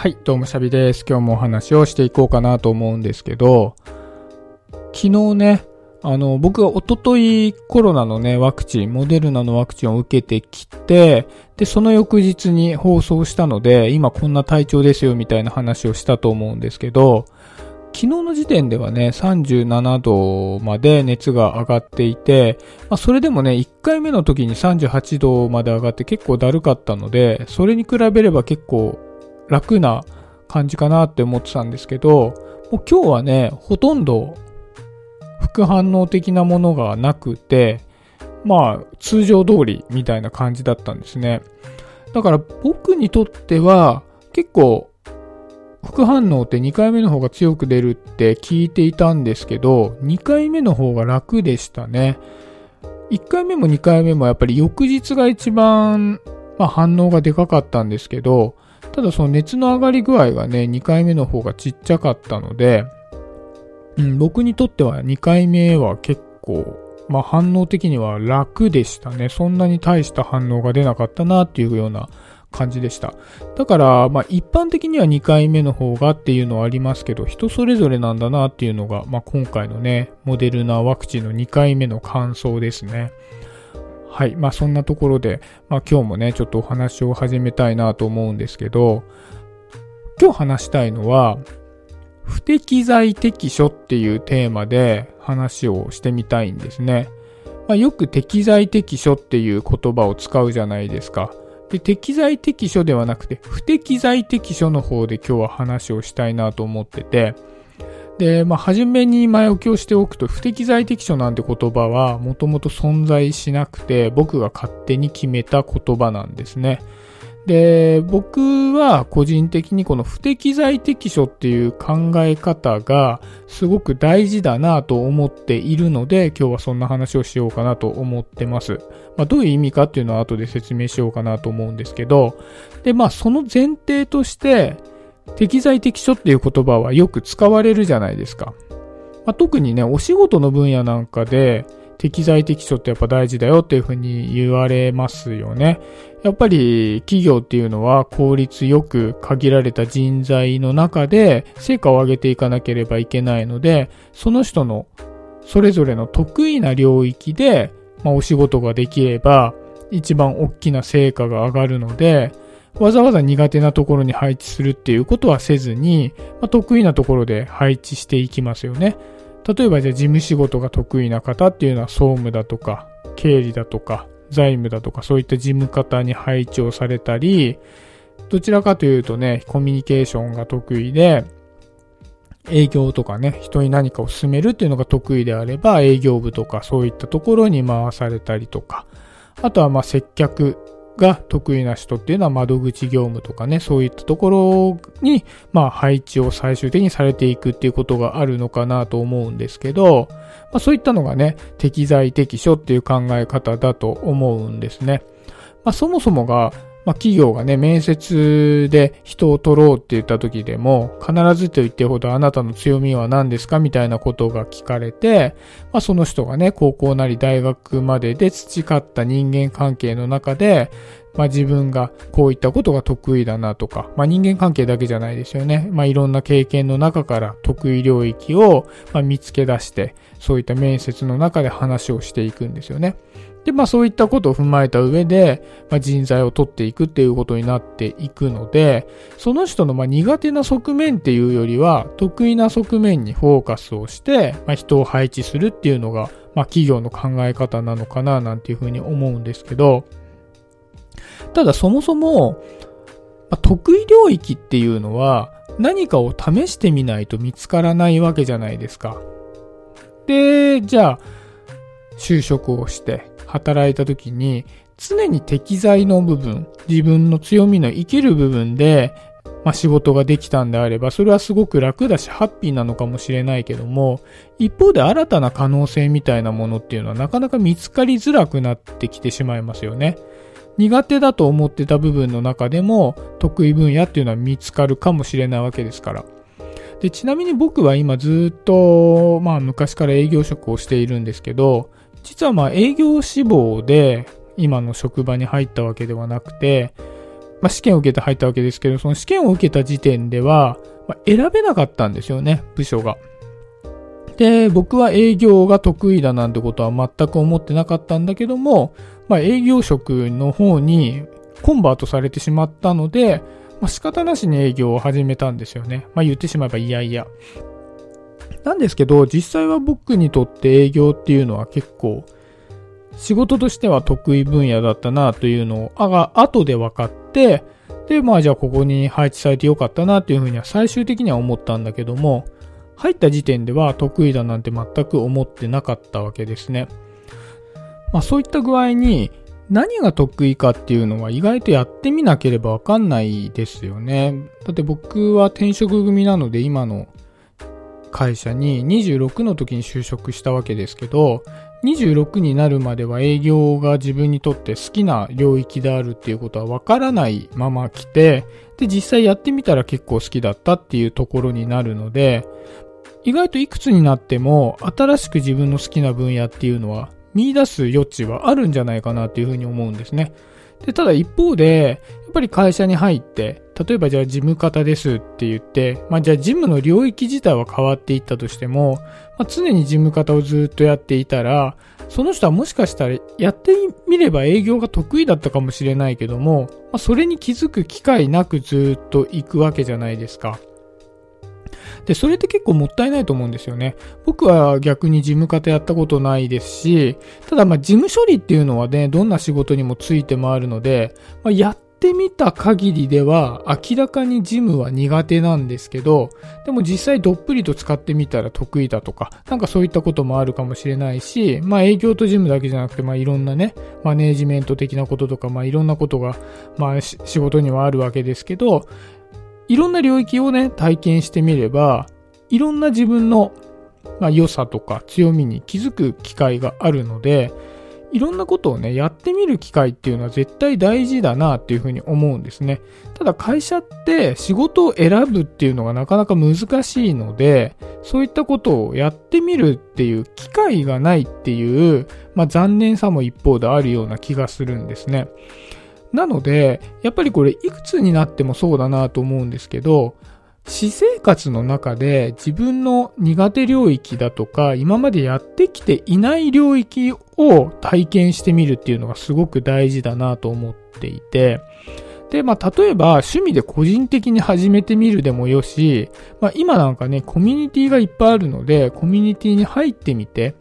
はい、どうもシャビです。今日もお話をしていこうかなと思うんですけど、昨日ね、あの、僕が一昨日コロナのね、ワクチン、モデルナのワクチンを受けてきて、で、その翌日に放送したので、今こんな体調ですよみたいな話をしたと思うんですけど、昨日の時点ではね、37度まで熱が上がっていて、まあ、それでもね、1回目の時に38度まで上がって結構だるかったので、それに比べれば結構楽な感じかなって思ってたんですけど、もう今日はね、ほとんど副反応的なものがなくて、まあ、通常通りみたいな感じだったんですね。だから僕にとっては結構副反応って2回目の方が強く出るって聞いていたんですけど、2回目の方が楽でしたね。1回目も2回目もやっぱり翌日が一番、まあ、反応がでかかったんですけど、ただその熱の上がり具合がね、2回目の方がちっちゃかったので、うん、僕にとっては2回目は結構、まあ反応的には楽でしたね。そんなに大した反応が出なかったなっていうような感じでした。だから、まあ一般的には2回目の方がっていうのはありますけど、人それぞれなんだなっていうのが、まあ今回のね、モデルナワクチンの2回目の感想ですね。はい。まあそんなところで、まあ今日もね、ちょっとお話を始めたいなと思うんですけど、今日話したいのは、不適材適所っていうテーマで話をしてみたいんですね。まあ、よく適材適所っていう言葉を使うじゃないですか。で、適材適所ではなくて、不適材適所の方で今日は話をしたいなと思ってて、で、まあ、初めに前置きをしておくと、不適材適所なんて言葉はもともと存在しなくて、僕が勝手に決めた言葉なんですね。で、僕は個人的にこの不適材適所っていう考え方がすごく大事だなと思っているので、今日はそんな話をしようかなと思ってます。まあ、どういう意味かっていうのは後で説明しようかなと思うんですけど、で、まあその前提として、適材適所っていう言葉はよく使われるじゃないですか。まあ、特にね、お仕事の分野なんかで、適材適所ってやっぱ大事だよっていうふうに言われますよね。やっぱり企業っていうのは効率よく限られた人材の中で成果を上げていかなければいけないので、その人のそれぞれの得意な領域で、まあ、お仕事ができれば一番大きな成果が上がるので、わざわざ苦手なところに配置するっていうことはせずに、まあ、得意なところで配置していきますよね。例えばじゃあ事務仕事が得意な方っていうのは総務だとか経理だとか財務だとかそういった事務方に配置をされたり、どちらかというとね、コミュニケーションが得意で、営業とかね、人に何かを進めるっていうのが得意であれば、営業部とかそういったところに回されたりとか、あとはまあ接客が得意な人っていうのは窓口業務とかね、そういったところに、まあ配置を最終的にされていくっていうことがあるのかなと思うんですけど、まあそういったのがね、適材適所っていう考え方だと思うんですね。まあそもそもが、まあ企業がね、面接で人を取ろうって言った時でも、必ずと言ってほどあなたの強みは何ですかみたいなことが聞かれて、まあその人がね、高校なり大学までで培った人間関係の中で、まあ自分がこういったことが得意だなとか、まあ人間関係だけじゃないですよね。まあいろんな経験の中から得意領域をま見つけ出して、そういった面接の中で話をしていくんですよね。で、まあそういったことを踏まえた上で、まあ、人材を取っていくっていうことになっていくので、その人のま苦手な側面っていうよりは、得意な側面にフォーカスをして、まあ、人を配置するっていうのが、まあ企業の考え方なのかななんていうふうに思うんですけど、ただそもそも、まあ、得意領域っていうのは何かを試してみないと見つからないわけじゃないですか。で、じゃあ、就職をして働いた時に常に適材の部分、自分の強みの生きる部分で、まあ、仕事ができたんであれば、それはすごく楽だし、ハッピーなのかもしれないけども、一方で新たな可能性みたいなものっていうのはなかなか見つかりづらくなってきてしまいますよね。苦手だと思ってた部分の中でも得意分野っていうのは見つかるかもしれないわけですから。で、ちなみに僕は今ずっと、まあ昔から営業職をしているんですけど、実はまあ営業志望で今の職場に入ったわけではなくて、まあ、試験を受けて入ったわけですけど、その試験を受けた時点では、まあ、選べなかったんですよね、部署が。で、僕は営業が得意だなんてことは全く思ってなかったんだけども、まあ、営業職の方にコンバートされてしまったので、まあ、仕方なしに営業を始めたんですよね。まあ、言ってしまえばいやいや。なんですけど、実際は僕にとって営業っていうのは結構、仕事としては得意分野だったなというのを、あが、後で分かって、で、まあじゃあここに配置されてよかったなっていうふうには最終的には思ったんだけども、入った時点では得意だなんて全く思ってなかったわけですね。まあそういった具合に何が得意かっていうのは意外とやってみなければわかんないですよね。だって僕は転職組なので今の会社に26の時に就職したわけですけど、26になるまでは営業が自分にとって好きな領域であるっていうことはわからないまま来て、で、実際やってみたら結構好きだったっていうところになるので、意外といくつになっても新しく自分の好きな分野っていうのは見出す余地はあるんじゃないかなっていうふうに思うんですね。で、ただ一方で、っぱり会社に入って、例えばじゃあ事務方ですって言って、まあじゃあ事務の領域自体は変わっていったとしても、まあ、常に事務方をずっとやっていたら、その人はもしかしたらやってみれば営業が得意だったかもしれないけども、まあ、それに気づく機会なくずっと行くわけじゃないですか。で、それって結構もったいないと思うんですよね。僕は逆に事務方やったことないですし、ただまあ事務処理っていうのはね、どんな仕事にもついて回るので、まあ、やっってみた限りでは明らかに事務は苦手なんですけど、でも実際どっぷりと使ってみたら得意だとか、なんかそういったこともあるかもしれないし、まあ営業と事務だけじゃなくて、まあいろんなね、マネージメント的なこととか、まあいろんなことが、まあ仕事にはあるわけですけど、いろんな領域をね、体験してみれば、いろんな自分の、まあ、良さとか強みに気づく機会があるので、いろんなことをね、やってみる機会っていうのは絶対大事だなっていうふうに思うんですね。ただ会社って仕事を選ぶっていうのがなかなか難しいので、そういったことをやってみるっていう機会がないっていう、まあ残念さも一方であるような気がするんですね。なので、やっぱりこれいくつになってもそうだなと思うんですけど、私生活の中で自分の苦手領域だとか、今までやってきていない領域を体験してみるっていうのがすごく大事だなと思っていて、で、まあ、例えば趣味で個人的に始めてみるでもよし、まあ、今なんかね、コミュニティがいっぱいあるので、コミュニティに入ってみて、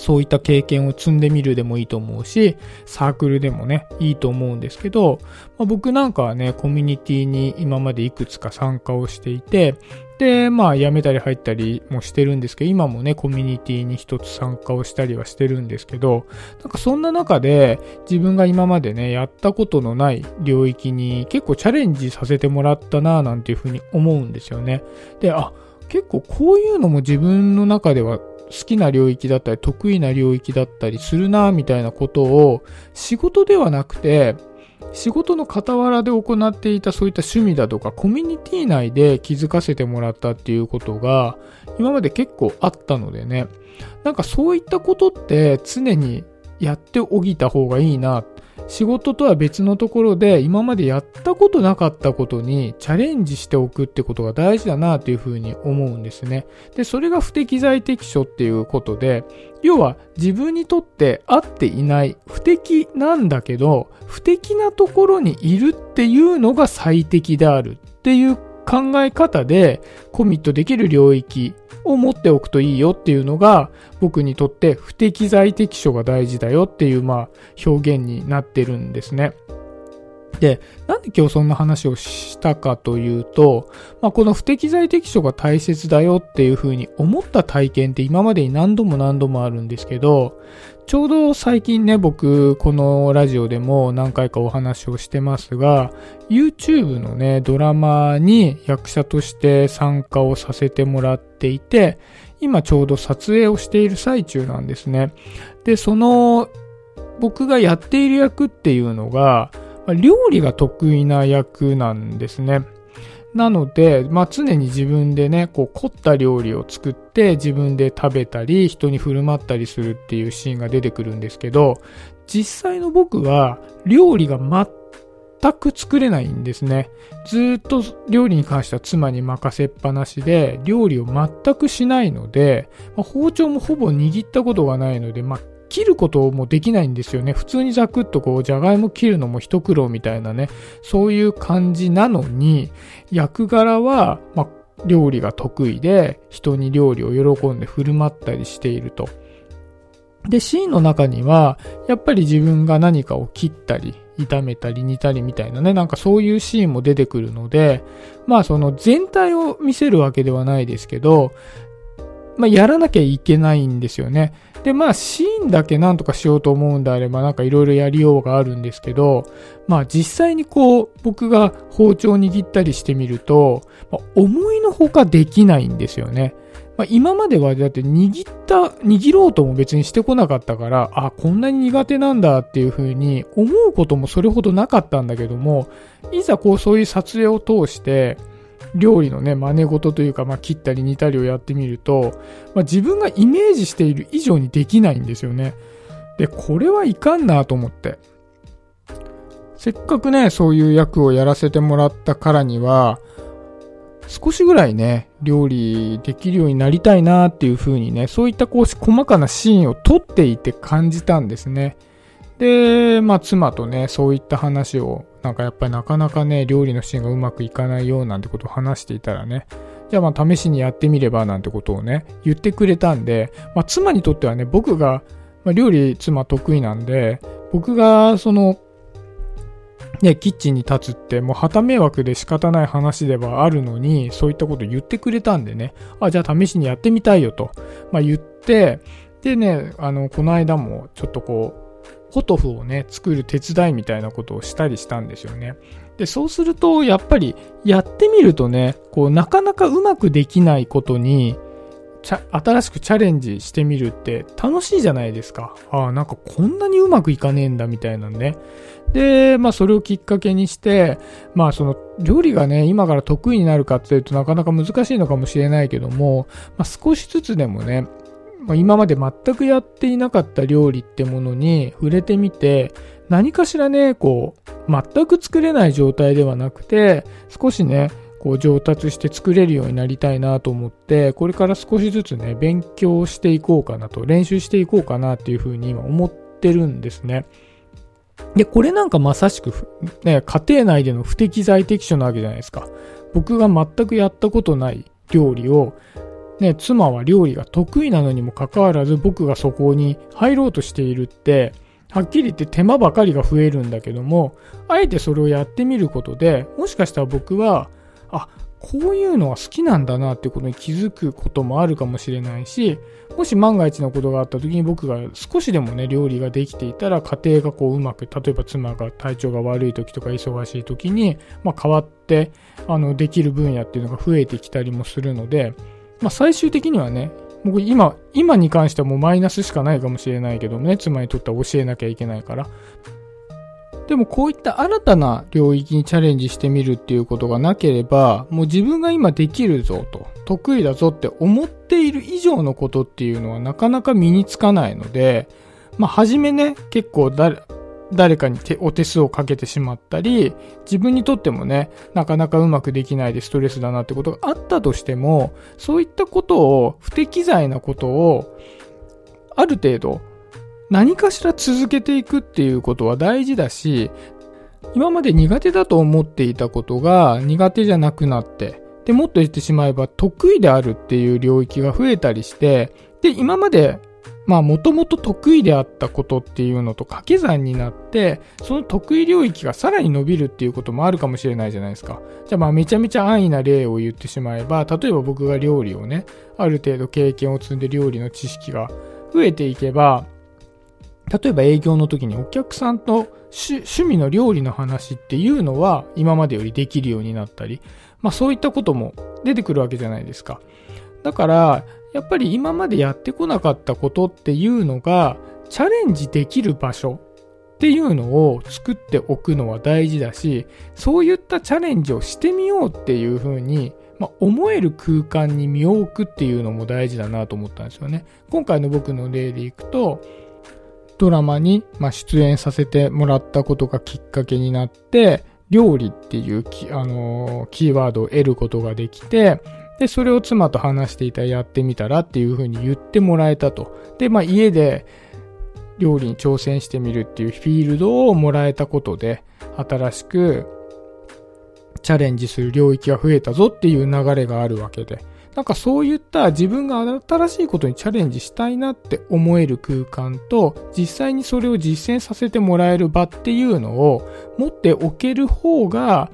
そういった経験を積んでみるでもいいと思うし、サークルでもね、いいと思うんですけど、まあ、僕なんかはね、コミュニティに今までいくつか参加をしていて、で、まあ、辞めたり入ったりもしてるんですけど、今もね、コミュニティに一つ参加をしたりはしてるんですけど、なんかそんな中で、自分が今までね、やったことのない領域に結構チャレンジさせてもらったなぁなんていうふうに思うんですよね。で、あ、結構こういうのも自分の中では好きな領域だったり得意な領域だったりするなみたいなことを仕事ではなくて仕事の傍らで行っていたそういった趣味だとかコミュニティ内で気づかせてもらったっていうことが今まで結構あったのでね。なんかそういったことって常にやっておいた方がいいな仕事とは別のところで今までやったことなかったことにチャレンジしておくってことが大事だなというふうに思うんですね。で、それが不適材適所っていうことで、要は自分にとって合っていない不適なんだけど、不適なところにいるっていうのが最適であるっていう考え方でコミットできる領域を持っておくといいよっていうのが僕にとって不適材適所が大事だよっていうまあ表現になってるんですね。で、なんで今日そんな話をしたかというと、まあ、この不適材適所が大切だよっていうふうに思った体験って今までに何度も何度もあるんですけど、ちょうど最近ね、僕、このラジオでも何回かお話をしてますが、YouTube のね、ドラマに役者として参加をさせてもらっていて、今ちょうど撮影をしている最中なんですね。で、その、僕がやっている役っていうのが、料理が得意な役なんですね。なので、まあ、常に自分でね、こう凝った料理を作って自分で食べたり人に振る舞ったりするっていうシーンが出てくるんですけど、実際の僕は料理が全く作れないんですね。ずっと料理に関しては妻に任せっぱなしで、料理を全くしないので、まあ、包丁もほぼ握ったことがないので、まあ、切ることもできないんですよね。普通にザクッとこう、じゃがいも切るのも一苦労みたいなね、そういう感じなのに、役柄は、まあ、料理が得意で、人に料理を喜んで振る舞ったりしていると。で、シーンの中には、やっぱり自分が何かを切ったり、炒めたり煮たりみたいなね、なんかそういうシーンも出てくるので、まあその全体を見せるわけではないですけど、まあやらなきゃいけないんですよね。で、まあシーンだけなんとかしようと思うんであれば、なんかいろいろやりようがあるんですけど、まあ実際にこう、僕が包丁握ったりしてみると、まあ、思いのほかできないんですよね。まあ、今まではだって握った、握ろうとも別にしてこなかったから、あ、こんなに苦手なんだっていう風に思うこともそれほどなかったんだけども、いざこうそういう撮影を通して、料理のね、真似事というか、まあ、切ったり煮たりをやってみると、まあ、自分がイメージしている以上にできないんですよね。で、これはいかんなと思って。せっかくね、そういう役をやらせてもらったからには、少しぐらいね、料理できるようになりたいなっていう風にね、そういったこう細かなシーンを撮っていて感じたんですね。で、まあ妻とね、そういった話を、なんかやっぱりなかなかね、料理のシーンがうまくいかないよなんてことを話していたらね、じゃあまあ試しにやってみればなんてことをね、言ってくれたんで、まあ妻にとってはね、僕が、まあ、料理妻得意なんで、僕がそのね、キッチンに立つって、もう旗迷惑で仕方ない話ではあるのに、そういったこと言ってくれたんでね、あ、じゃあ試しにやってみたいよと、まあ、言って、でね、あの、この間もちょっとこう、ポトフをね、作る手伝いみたいなことをしたりしたんですよね。で、そうすると、やっぱり、やってみるとね、こう、なかなかうまくできないことに、新しくチャレンジしてみるって楽しいじゃないですか。ああ、なんかこんなにうまくいかねえんだみたいなね。で、まあそれをきっかけにして、まあその料理がね、今から得意になるかっていうとなかなか難しいのかもしれないけども、まあ少しずつでもね、まあ、今まで全くやっていなかった料理ってものに触れてみて、何かしらね、こう、全く作れない状態ではなくて、少しね、こう上達して作れるようになりたいなと思って、これから少しずつね、勉強していこうかなと、練習していこうかなっていうふうに今思ってるんですね。で、これなんかまさしく、ね、家庭内での不適材適所なわけじゃないですか。僕が全くやったことない料理を、ね、妻は料理が得意なのにもかかわらず僕がそこに入ろうとしているって、はっきり言って手間ばかりが増えるんだけども、あえてそれをやってみることで、もしかしたら僕は、あ、こういうのは好きなんだなってことに気づくこともあるかもしれないし、もし万が一のことがあった時に僕が少しでもね、料理ができていたら家庭がこううまく、例えば妻が体調が悪い時とか忙しい時に、まあ変わって、あの、できる分野っていうのが増えてきたりもするので、まあ最終的にはね、僕今、今に関してはもうマイナスしかないかもしれないけどね、妻にとっては教えなきゃいけないから。でもこういった新たな領域にチャレンジしてみるっていうことがなければ、もう自分が今できるぞと、得意だぞって思っている以上のことっていうのはなかなか身につかないので、まあ、はじめね、結構誰、誰かに手お手数をかけてしまったり、自分にとってもね、なかなかうまくできないでストレスだなってことがあったとしても、そういったことを、不適材なことを、ある程度何かしら続けていくっていうことは大事だし、今まで苦手だと思っていたことが苦手じゃなくなって、で、もっと言ってしまえば得意であるっていう領域が増えたりして、で、今まで、まあ、もともと得意であったことっていうのと掛け算になって、その得意領域がさらに伸びるっていうこともあるかもしれないじゃないですか。じゃあまあ、めちゃめちゃ安易な例を言ってしまえば、例えば僕が料理をね、ある程度経験を積んで料理の知識が増えていけば、例えば営業の時にお客さんと趣味の料理の話っていうのは今までよりできるようになったり、まあそういったことも出てくるわけじゃないですか。だから、やっぱり今までやってこなかったことっていうのが、チャレンジできる場所っていうのを作っておくのは大事だし、そういったチャレンジをしてみようっていうふうに、まあ、思える空間に身を置くっていうのも大事だなと思ったんですよね。今回の僕の例でいくと、ドラマに、出演させてもらったことがきっかけになって、料理っていうキ,、あのー、キーワードを得ることができて、で、それを妻と話していたらやってみたらっていうふうに言ってもらえたと。で、まあ家で料理に挑戦してみるっていうフィールドをもらえたことで、新しくチャレンジする領域が増えたぞっていう流れがあるわけで。なんかそういった自分が新しいことにチャレンジしたいなって思える空間と、実際にそれを実践させてもらえる場っていうのを持っておける方が、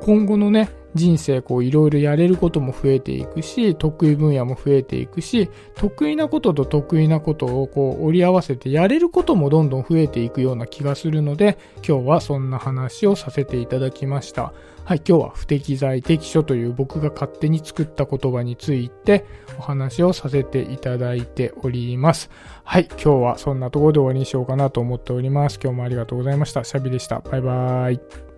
今後のね、人生こういろいろやれることも増えていくし、得意分野も増えていくし、得意なことと得意なことをこう折り合わせてやれることもどんどん増えていくような気がするので、今日はそんな話をさせていただきました。はい、今日は不適材適所という僕が勝手に作った言葉についてお話をさせていただいております。はい、今日はそんなところで終わりにしようかなと思っております。今日もありがとうございました。シャビでした。バイバーイ。